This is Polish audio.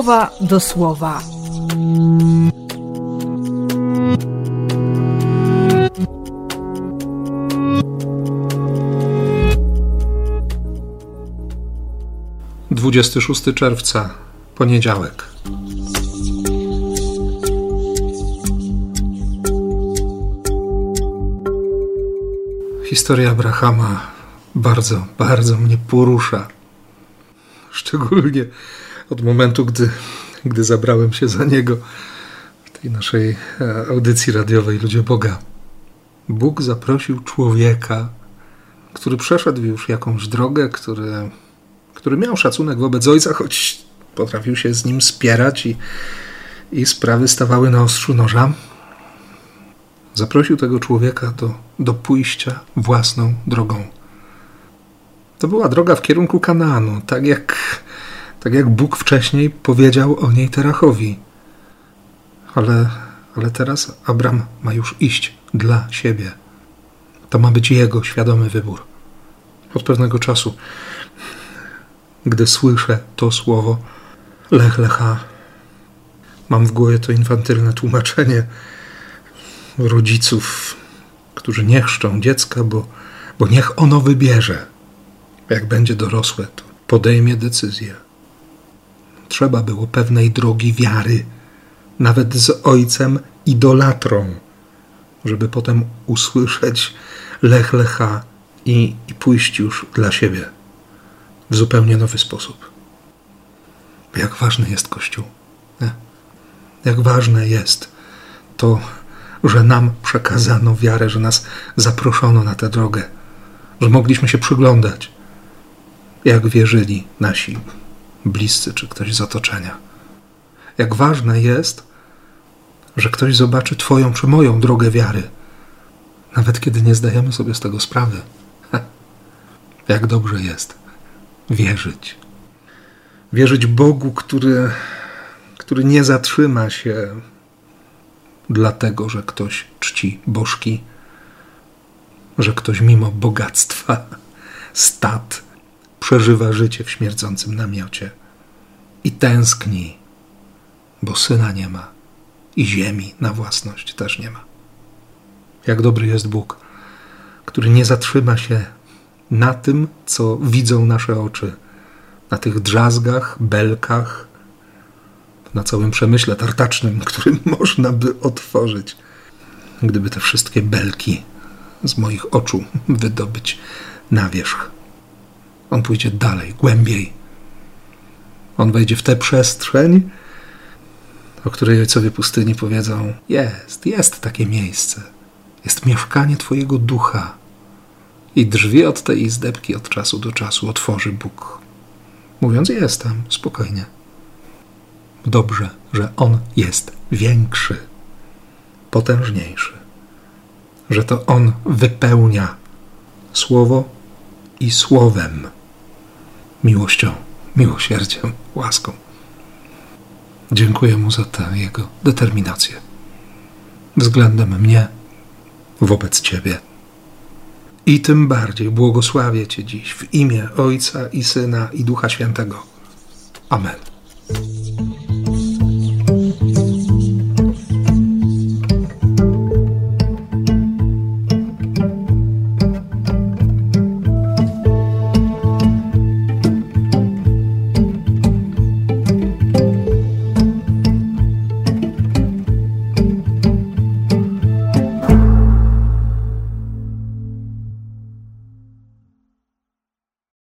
słowa do słowa. Dwudziesty szósty czerwca, poniedziałek. Historia Abrahama bardzo, bardzo mnie porusza. Szczególnie od momentu, gdy, gdy zabrałem się za niego w tej naszej e, audycji radiowej Ludzie Boga. Bóg zaprosił człowieka, który przeszedł już jakąś drogę, który, który miał szacunek wobec ojca, choć potrafił się z nim spierać i, i sprawy stawały na ostrzu noża. Zaprosił tego człowieka do, do pójścia własną drogą. To była droga w kierunku Kanaanu, tak jak, tak jak Bóg wcześniej powiedział o niej Terachowi. Ale, ale teraz Abram ma już iść dla siebie. To ma być jego świadomy wybór. Od pewnego czasu, gdy słyszę to słowo lech lecha, mam w głowie to infantylne tłumaczenie rodziców, którzy nie chrzczą dziecka, bo, bo niech ono wybierze. Jak będzie dorosłe, to podejmie decyzję. Trzeba było pewnej drogi wiary, nawet z ojcem idolatrą, żeby potem usłyszeć lech lecha i, i pójść już dla siebie w zupełnie nowy sposób. Jak ważny jest Kościół. Nie? Jak ważne jest to, że nam przekazano wiarę, że nas zaproszono na tę drogę, że mogliśmy się przyglądać, jak wierzyli nasi bliscy czy ktoś z otoczenia. Jak ważne jest, że ktoś zobaczy Twoją czy moją drogę wiary, nawet kiedy nie zdajemy sobie z tego sprawy. Jak dobrze jest wierzyć. Wierzyć Bogu, który, który nie zatrzyma się dlatego, że ktoś czci bożki, że ktoś mimo bogactwa, stat, przeżywa życie w śmierdzącym namiocie i tęskni, bo syna nie ma i ziemi na własność też nie ma. Jak dobry jest Bóg, który nie zatrzyma się na tym, co widzą nasze oczy, na tych drzazgach, belkach, na całym przemyśle tartacznym, który można by otworzyć, gdyby te wszystkie belki z moich oczu wydobyć na wierzch. On pójdzie dalej, głębiej. On wejdzie w tę przestrzeń, o której ojcowie pustyni powiedzą: Jest, jest takie miejsce. Jest mieszkanie Twojego ducha. I drzwi od tej izdebki od czasu do czasu otworzy Bóg, mówiąc: Jestem, spokojnie. Dobrze, że On jest większy, potężniejszy, że to On wypełnia słowo i słowem, miłością, miłosierdziem, łaską. Dziękuję Mu za tę Jego determinację względem mnie, wobec Ciebie. I tym bardziej błogosławię Cię dziś w imię Ojca i Syna i Ducha Świętego. Amen.